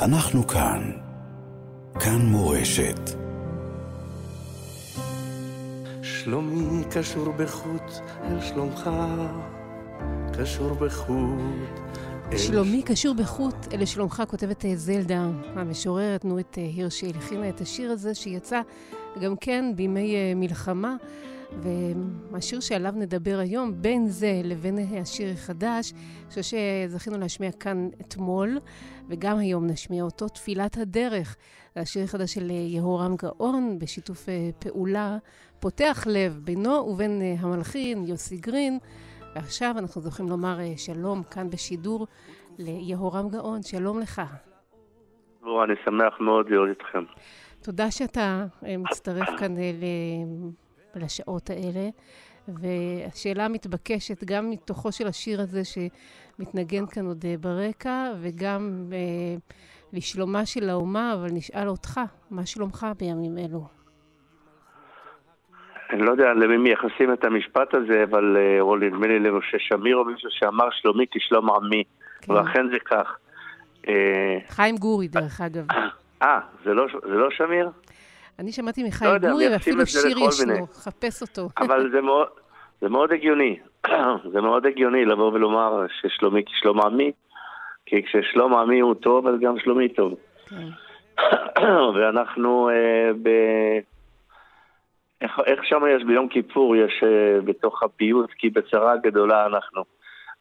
אנחנו כאן. כאן מורשת. שלומי קשור בחוט אל שלומך, קשור בחוט שלומי קשור בחוט אל שלומך, כותבת אה, זלדה, המשוררת נורית אה, הירשי, הלחינה את השיר הזה שיצא גם כן בימי אה, מלחמה. והשיר שעליו נדבר היום, בין זה לבין השיר החדש, חושב שזכינו להשמיע כאן אתמול, וגם היום נשמיע אותו, תפילת הדרך. השיר החדש של יהורם גאון, בשיתוף פעולה פותח לב בינו ובין המלחין יוסי גרין. ועכשיו אנחנו זוכים לומר שלום כאן בשידור ליהורם גאון, שלום לך. אני שמח מאוד לראות אתכם. תודה שאתה מצטרף כאן לשעות האלה. והשאלה המתבקשת, גם מתוכו של השיר הזה שמתנגן כאן עוד ברקע, וגם אה, לשלומה של האומה, אבל נשאל אותך, מה שלומך בימים אלו? אני לא יודע למי מייחסים את המשפט הזה, אבל או נדמה לי למשה שמיר או מישהו שאמר שלומי כשלום עמי, כן. ואכן זה כך. חיים גורי, דרך אגב. אה, זה, לא, זה לא שמיר? אני שמעתי מחיים לא גורי, ואפילו שיר ישנו, חפש אותו. אבל זה מאוד, זה מאוד הגיוני, זה מאוד הגיוני לבוא ולומר ששלומי כשלום עמי, כי כששלום עמי הוא טוב, אז גם שלומי טוב. כן. ואנחנו אה, ב... איך, איך שם יש ביום כיפור, יש uh, בתוך הפיוט, כי בצרה גדולה אנחנו.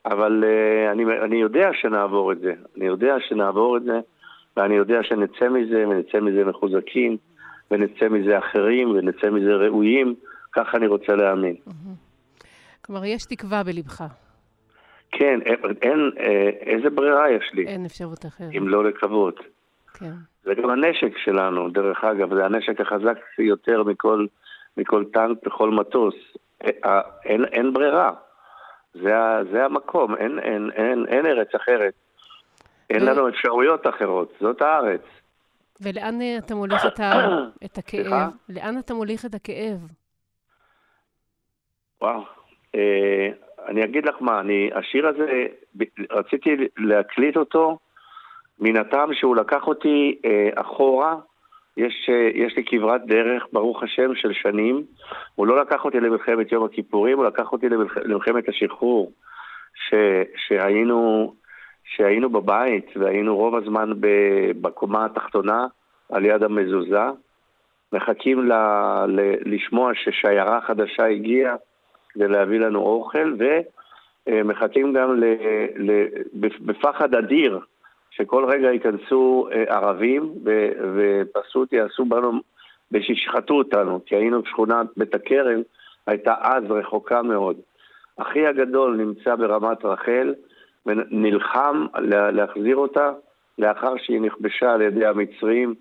אבל uh, אני, אני יודע שנעבור את זה, אני יודע שנעבור את זה, ואני יודע שנצא מזה, ונצא מזה מחוזקים, ונצא מזה אחרים, ונצא מזה ראויים, ככה אני רוצה להאמין. כלומר, יש תקווה בלבך. כן, אין, אין, אה, איזה ברירה יש לי? אין אפשרות אחרת. אם לא לקוות. כן. זה גם הנשק שלנו, דרך אגב, זה הנשק החזק יותר מכל... מכל טנק וכל מטוס. אה, אה, אין, אין ברירה. זה, זה המקום, אין, אין, אין, אין ארץ אחרת. אין לנו אפשרויות אחרות, זאת הארץ. ולאן אתה מוליך את, ה... את הכאב? לאן אתה מוליך את הכאב? וואו, אה, אני אגיד לך מה, אני, השיר הזה, רציתי להקליט אותו מן הטעם שהוא לקח אותי אה, אחורה יש, אה, יש לי כברת דרך, ברוך השם, של שנים. הוא לא לקח אותי למלחמת יום הכיפורים, הוא לקח אותי למלח, למלחמת השחרור, ש, שהיינו, שהיינו בבית והיינו רוב הזמן בקומה התחתונה, על יד המזוזה, מחכים ל, ל, לשמוע ששיירה חדשה הגיעה כדי להביא לנו אוכל, ומחכים גם ל, ל, בפחד אדיר. שכל רגע ייכנסו אה, ערבים ופשוט יעשו בנו, ושישחטו אותנו, כי היינו בשכונת בית הכרם, הייתה אז רחוקה מאוד. אחי הגדול נמצא ברמת רחל ונלחם להחזיר אותה לאחר שהיא נכבשה על ידי המצרים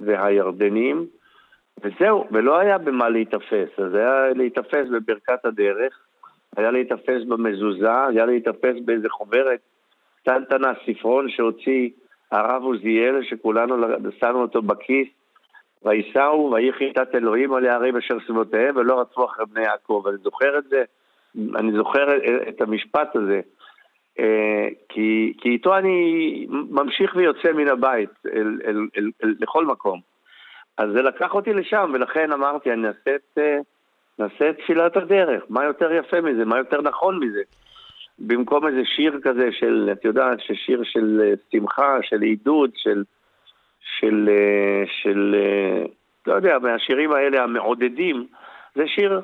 והירדנים, וזהו, ולא היה במה להיתפס, אז היה להיתפס בברכת הדרך, היה להיתפס במזוזה, היה להיתפס באיזה חוברת קטנטנה, ספרון שהוציא הרב עוזיאל, שכולנו שמנו אותו בכיס, וייסעו ויהי חיטת אלוהים על הערים אשר סביבותיהם ולא רצו אחרי בני יעקב. אני זוכר את זה, אני זוכר את המשפט הזה, כי, כי איתו אני ממשיך ויוצא מן הבית אל, אל, אל, אל, לכל מקום. אז זה לקח אותי לשם, ולכן אמרתי, אני אעשה את, אה, נעשה את תפילת הדרך. מה יותר יפה מזה? מה יותר נכון מזה? במקום איזה שיר כזה של, את יודעת, שיר של אה, שמחה, של עידוד, של, של, אה, של, אה, לא יודע, מהשירים האלה המעודדים, זה שיר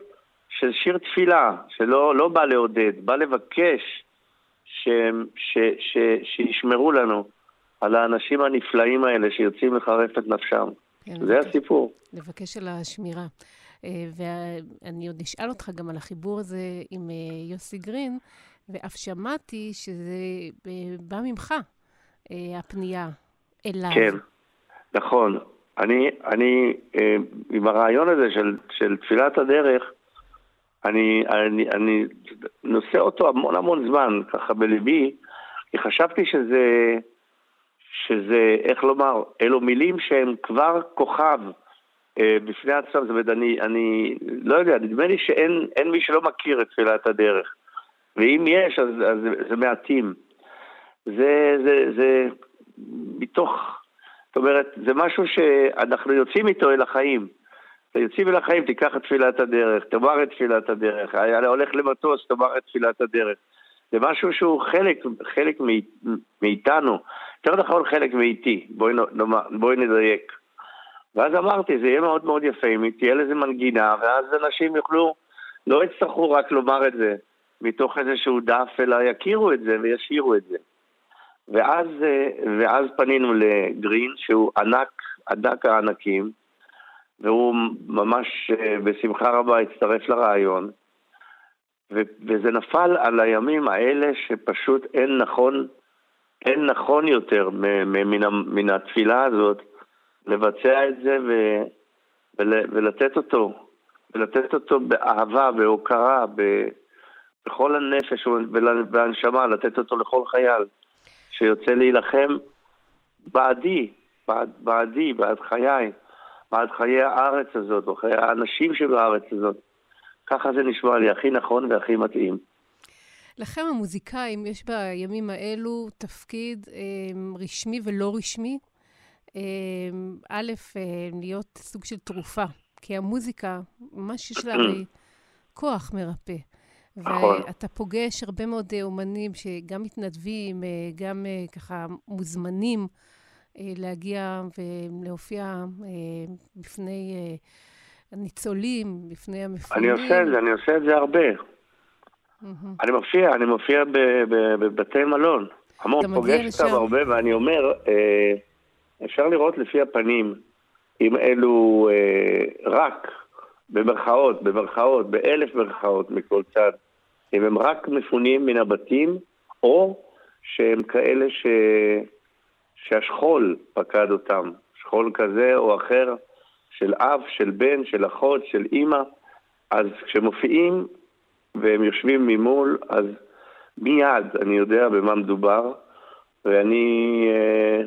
של שיר תפילה, שלא לא בא לעודד, בא לבקש ש, ש, ש, שישמרו לנו על האנשים הנפלאים האלה שיוצאים לחרף את נפשם. כן, זה לבקש, הסיפור. לבקש על השמירה. ואני עוד אשאל אותך גם על החיבור הזה עם יוסי גרין. ואף שמעתי שזה אה, בא ממך, אה, הפנייה אליו. כן, נכון. אני, אני אה, עם הרעיון הזה של, של תפילת הדרך, אני, אני, אני נושא אותו המון המון זמן, ככה בליבי, כי חשבתי שזה, שזה, איך לומר, אלו מילים שהם כבר כוכב אה, בפני עצמם, זאת אומרת, אני, אני לא יודע, נדמה לי שאין מי שלא מכיר את תפילת הדרך. ואם יש, אז, אז זה מעטים. זה, זה, זה מתוך, זאת אומרת, זה משהו שאנחנו יוצאים איתו אל החיים. יוצאים אל החיים, תיקח את תפילת הדרך, תאמר את תפילת הדרך, הולך למטוס, תאמר את תפילת הדרך. זה משהו שהוא חלק, חלק מאיתנו, יותר נכון חלק מאיתי, בואי, בואי נדייק. ואז אמרתי, זה יהיה מאוד מאוד יפה אם תהיה לזה מנגינה, ואז אנשים יוכלו, לא יצטרכו רק לומר את זה מתוך איזשהו דף, אלא יכירו את זה וישירו את זה. ואז, ואז פנינו לגרין, שהוא ענק, ענק הענקים, והוא ממש בשמחה רבה הצטרף לרעיון, וזה נפל על הימים האלה שפשוט אין נכון, אין נכון יותר מן, מן התפילה הזאת לבצע את זה ו- ול- ולתת אותו, ולתת אותו באהבה, בהוקרה, ב- בכל הנפש והנשמה, לתת אותו לכל חייל שיוצא להילחם בעדי, בעד, בעדי, בעד חיי, בעד חיי הארץ הזאת, או חיי האנשים שבארץ הזאת. ככה זה נשמע לי הכי נכון והכי מתאים. לכם המוזיקאים, יש בימים האלו תפקיד אה, רשמי ולא רשמי. אה, א', אה, להיות סוג של תרופה, כי המוזיקה, ממש יש לה כוח מרפא. נכון. ואתה פוגש הרבה מאוד אה, אומנים שגם מתנדבים, אה, גם אה, ככה מוזמנים להגיע ולהופיע בפני הניצולים, בפני המפונים. אני עושה את זה, אני עושה את זה הרבה. אני מופיע, אני מופיע בבתי מלון. המון, פוגש אותם הרבה, ואני אומר, אפשר לראות לפי הפנים, אם אלו רק במרכאות, במרכאות, באלף מרכאות מכל צד, אם הם רק מפונים מן הבתים, או שהם כאלה ש... שהשכול פקד אותם, שכול כזה או אחר, של אב, של בן, של אחות, של אימא, אז כשמופיעים והם יושבים ממול, אז מיד אני יודע במה מדובר, ואני... אה,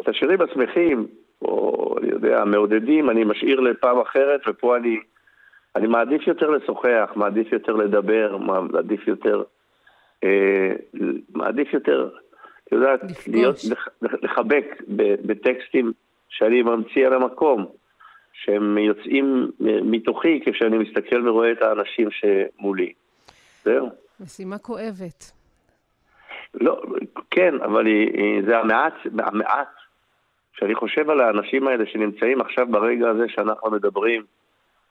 את השירים השמחים, או אני יודע, המעודדים, אני משאיר לפעם אחרת, ופה אני, אני מעדיף יותר לשוחח, מעדיף יותר לדבר, מעדיף יותר, אה, מעדיף יותר, את יודעת, להיות, לחבק בטקסטים שאני ממציא על המקום, שהם יוצאים מתוכי כשאני מסתכל ורואה את האנשים שמולי. זהו. משימה כואבת. לא, כן, אבל זה המעט, המעט כשאני חושב על האנשים האלה שנמצאים עכשיו ברגע הזה שאנחנו מדברים,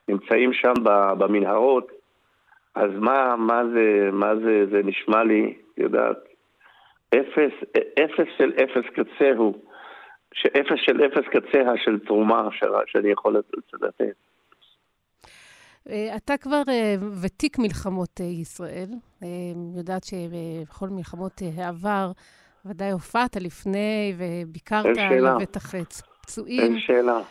נמצאים שם במנהרות, אז מה, מה, זה, מה זה, זה נשמע לי, יודעת, אפס, אפס של אפס קצה הוא, שאפס של אפס קצה של תרומה שאני יכול לתת. אה, אתה כבר אה, ותיק מלחמות אה, ישראל, יודעת שבכל מלחמות העבר, ודאי הופעת לפני וביקרת לבטח פצועים. אין שאלה.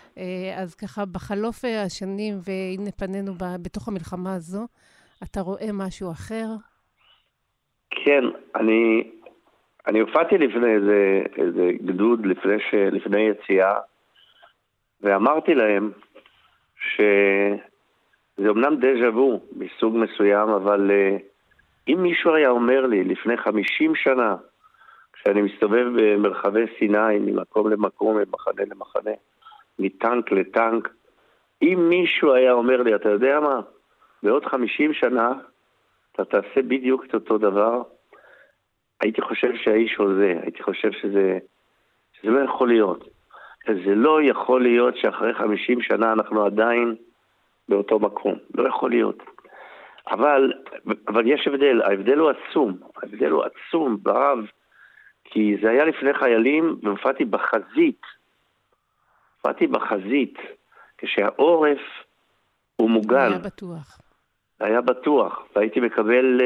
אז ככה, בחלוף השנים, והנה פנינו בתוך המלחמה הזו, אתה רואה משהו אחר? כן, אני, אני הופעתי לפני איזה, איזה גדוד לפני, ש, לפני יציאה, ואמרתי להם שזה אמנם דז'ה וו מסוג מסוים, אבל uh, אם מישהו היה אומר לי לפני 50 שנה, כשאני מסתובב במרחבי סיני, ממקום למקום, ממחנה למחנה, מטנק לטנק, אם מישהו היה אומר לי, אתה יודע מה, בעוד 50 שנה אתה תעשה בדיוק את אותו דבר, הייתי חושב שהאיש הוזה, הייתי חושב שזה, שזה לא יכול להיות. זה לא יכול להיות שאחרי 50 שנה אנחנו עדיין באותו מקום. לא יכול להיות. אבל, אבל יש הבדל, ההבדל הוא עצום, ההבדל הוא עצום ברב, כי זה היה לפני חיילים והופעתי בחזית. הופעתי בחזית, כשהעורף הוא מוגן. היה בטוח. היה בטוח, והייתי מקבל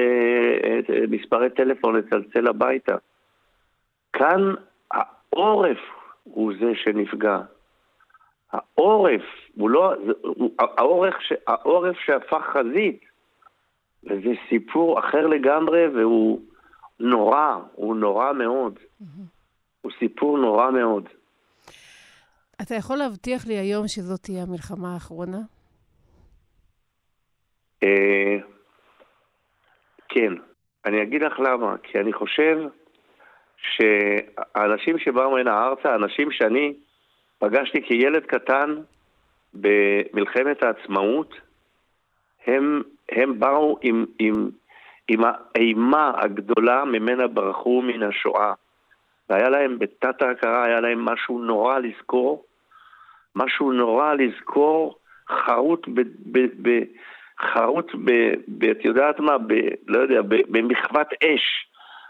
את, uh, מספרי טלפון לצלצל הביתה. כאן העורף הוא זה שנפגע. העורף, הוא לא, הוא, העורף, ש, העורף שהפך חזית, וזה סיפור אחר לגמרי והוא נורא, הוא נורא מאוד. Mm-hmm. הוא סיפור נורא מאוד. אתה יכול להבטיח לי היום שזאת תהיה המלחמה האחרונה? אה, כן, אני אגיד לך למה. כי אני חושב שהאנשים שבאו הנה ארצה, האנשים שאני פגשתי כילד קטן במלחמת העצמאות, הם, הם באו עם, עם, עם האימה הגדולה ממנה ברחו מן השואה. והיה להם, בתת ההכרה היה להם משהו נורא לזכור, משהו נורא לזכור, חרוט ב... ב, ב חרוט ב... ב את יודעת מה? ב, לא יודע, במחוות אש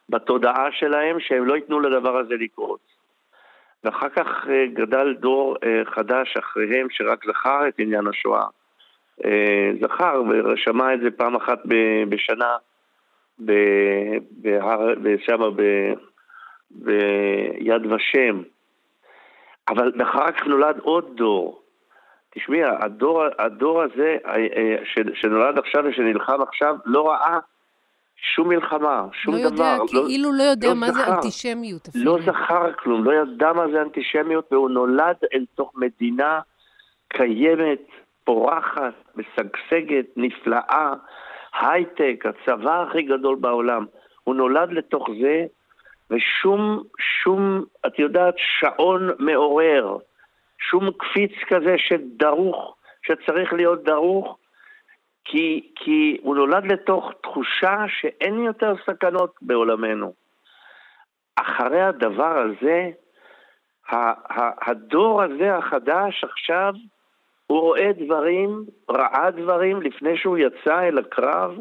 בתודעה שלהם, שהם לא ייתנו לדבר הזה לקרות. ואחר כך אה, גדל דור אה, חדש אחריהם שרק זכר את עניין השואה. אה, זכר ושמע את זה פעם אחת בשנה שם ביד ושם. אבל אחר כך נולד עוד דור. תשמעי, הדור, הדור הזה שנולד עכשיו ושנלחם עכשיו לא ראה שום מלחמה, שום לא דבר. יודע, לא, כאילו לא יודע לא מה זכר, זה אנטישמיות אפילו. לא זכר כלום, לא ידע מה זה אנטישמיות, והוא נולד אל תוך מדינה קיימת, פורחת, משגשגת, נפלאה, הייטק, הצבא הכי גדול בעולם. הוא נולד לתוך זה, ושום, שום, את יודעת, שעון מעורר, שום קפיץ כזה שדרוך, שצריך להיות דרוך, כי, כי הוא נולד לתוך תחושה שאין יותר סכנות בעולמנו. אחרי הדבר הזה, הדור הזה החדש עכשיו, הוא רואה דברים, ראה דברים לפני שהוא יצא אל הקרב,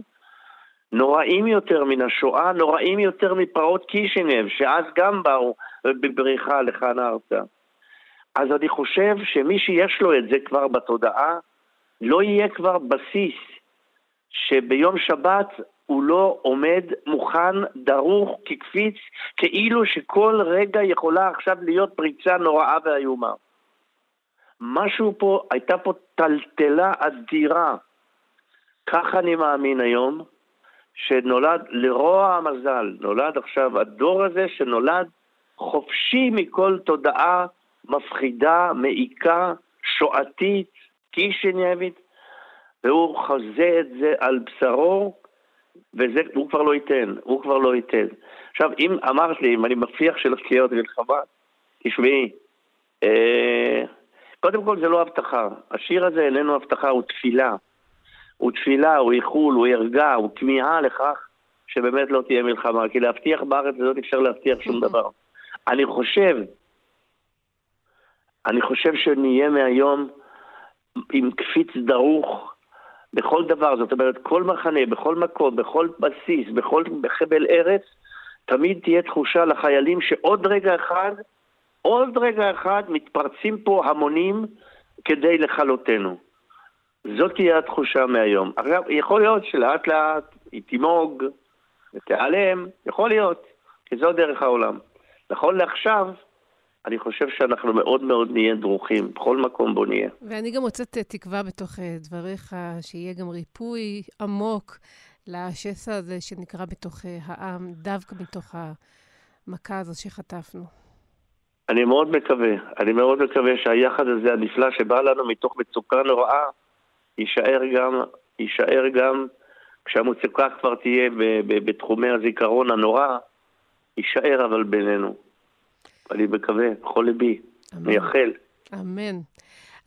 נוראים יותר מן השואה, נוראים יותר מפרעות קישינב, שאז גם באו בבריחה לכאן ארצה. אז אני חושב שמי שיש לו את זה כבר בתודעה, לא יהיה כבר בסיס שביום שבת הוא לא עומד מוכן, דרוך, כקפיץ, כאילו שכל רגע יכולה עכשיו להיות פריצה נוראה ואיומה. משהו פה, הייתה פה טלטלה אדירה. כך אני מאמין היום, שנולד לרוע המזל, נולד עכשיו הדור הזה שנולד חופשי מכל תודעה מפחידה, מעיקה, שואתית, קישינבית, והוא חוזה את זה על בשרו, והוא כבר לא ייתן, הוא כבר לא ייתן. עכשיו, אם אמרת לי, אם אני מבטיח שלא תהיה עוד מלחמה, תשמעי, אה, קודם כל זה לא הבטחה. השיר הזה איננו הבטחה, הוא תפילה. הוא תפילה, הוא איחול, הוא ערגה, הוא כמיהה לכך שבאמת לא תהיה מלחמה. כי להבטיח בארץ הזאת אפשר להבטיח שום דבר. אני חושב, אני חושב שנהיה מהיום עם קפיץ דרוך בכל דבר, זאת אומרת, כל מחנה, בכל מקום, בכל בסיס, בכל חבל ארץ, תמיד תהיה תחושה לחיילים שעוד רגע אחד, עוד רגע אחד מתפרצים פה המונים כדי לכלותנו. זאת תהיה התחושה מהיום. עכשיו, יכול להיות שלאט לאט היא תימוג ותיעלם, יכול להיות, כי זו דרך העולם. נכון לעכשיו, אני חושב שאנחנו מאוד מאוד נהיה דרוכים, בכל מקום בו נהיה. ואני גם מוצאת תקווה בתוך אה, דבריך, שיהיה גם ריפוי עמוק לשסע הזה שנקרא בתוך אה, העם, דווקא מתוך המכה הזו שחטפנו. אני מאוד מקווה, אני מאוד מקווה שהיחד הזה הנפלא שבא לנו מתוך מצוקה נוראה, יישאר גם, יישאר גם כשהמצוקה כבר תהיה בתחומי הזיכרון הנורא, יישאר אבל בינינו. אני מקווה, בכל ליבי, מייחל. אמן.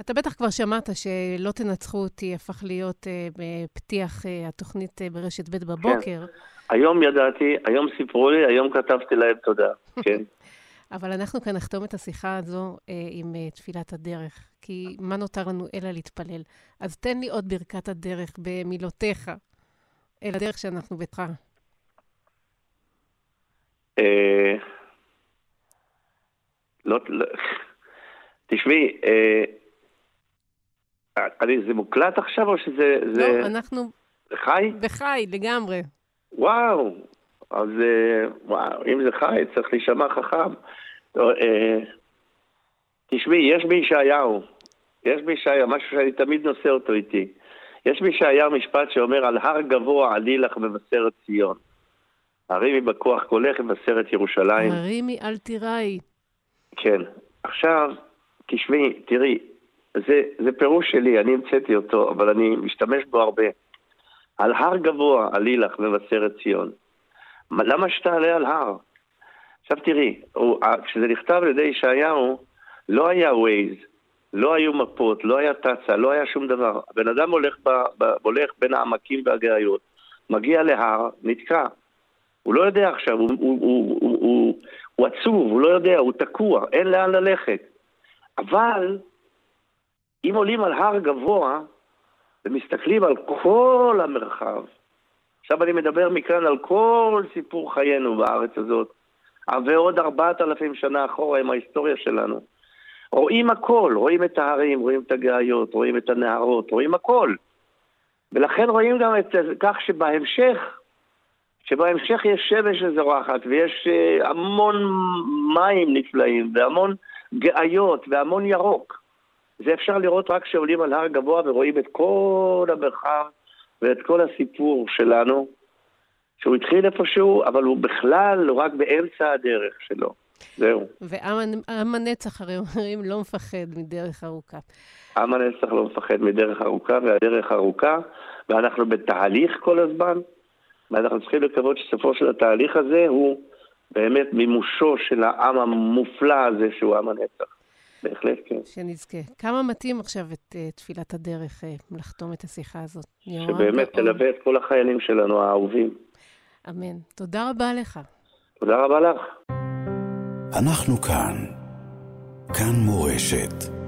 אתה בטח כבר שמעת שלא תנצחו אותי הפך להיות uh, בפתיח uh, התוכנית uh, ברשת ב' בבוקר. כן. היום ידעתי, היום סיפרו לי, היום כתבתי להם תודה, כן. אבל אנחנו כאן נחתום את השיחה הזו uh, עם uh, תפילת הדרך, כי מה נותר לנו אלא להתפלל? אז תן לי עוד ברכת הדרך במילותיך, אל הדרך שאנחנו ביתך. לא, לא, תשמעי, אה, אני, זה מוקלט עכשיו או שזה... לא, זה... אנחנו... חי? בחי, לגמרי. וואו, אז אה, וואו, אם זה חי, צריך להישמע חכם. לא, אה, תשמעי, יש בישעיהו, יש בישעיהו, משהו שאני תמיד נושא אותו איתי. יש בישעיהו משפט שאומר, על הר גבוה עלי לך מבשרת ציון. הרימי בכוח קולך מבשרת ירושלים. הרימי אל תיראי. כן. עכשיו, תשמעי, תראי, זה, זה פירוש שלי, אני המצאתי אותו, אבל אני משתמש בו הרבה. על הר גבוה עלי לך מבשרת ציון. למה שתעלה על הר? עכשיו תראי, כשזה נכתב על ידי ישעיהו, לא היה ווייז, לא היו מפות, לא היה תצ"א, לא היה שום דבר. הבן אדם הולך, ב, ב, הולך בין העמקים והגאיות, מגיע להר, נתקע. הוא לא יודע עכשיו, הוא, הוא, הוא, הוא, הוא, הוא עצוב, הוא לא יודע, הוא תקוע, אין לאן ללכת. אבל אם עולים על הר גבוה ומסתכלים על כל המרחב, עכשיו אני מדבר מכאן על כל סיפור חיינו בארץ הזאת, ועוד ארבעת אלפים שנה אחורה עם ההיסטוריה שלנו. רואים הכל, רואים את ההרים, רואים את הגאיות, רואים את הנהרות, רואים הכל. ולכן רואים גם את כך שבהמשך, שבהמשך יש שמש שזורחת, ויש אה, המון מים נפלאים, והמון גאיות, והמון ירוק. זה אפשר לראות רק כשעולים על הר גבוה ורואים את כל המרחב ואת כל הסיפור שלנו, שהוא התחיל איפשהו, אבל הוא בכלל רק באמצע הדרך שלו. זהו. ועם הנצח הרי אומרים לא מפחד מדרך ארוכה. עם הנצח לא מפחד מדרך ארוכה, והדרך ארוכה, ואנחנו בתהליך כל הזמן, ואנחנו צריכים לקוות שסופו של התהליך הזה הוא באמת מימושו של העם המופלא הזה שהוא עם הנצח. בהחלט כן. שנזכה. כמה מתאים עכשיו את uh, תפילת הדרך uh, לחתום את השיחה הזאת? שבאמת תלווה את כל החיילים שלנו האהובים. אמן. תודה רבה לך. תודה רבה לך. אנחנו כאן. כאן מורשת.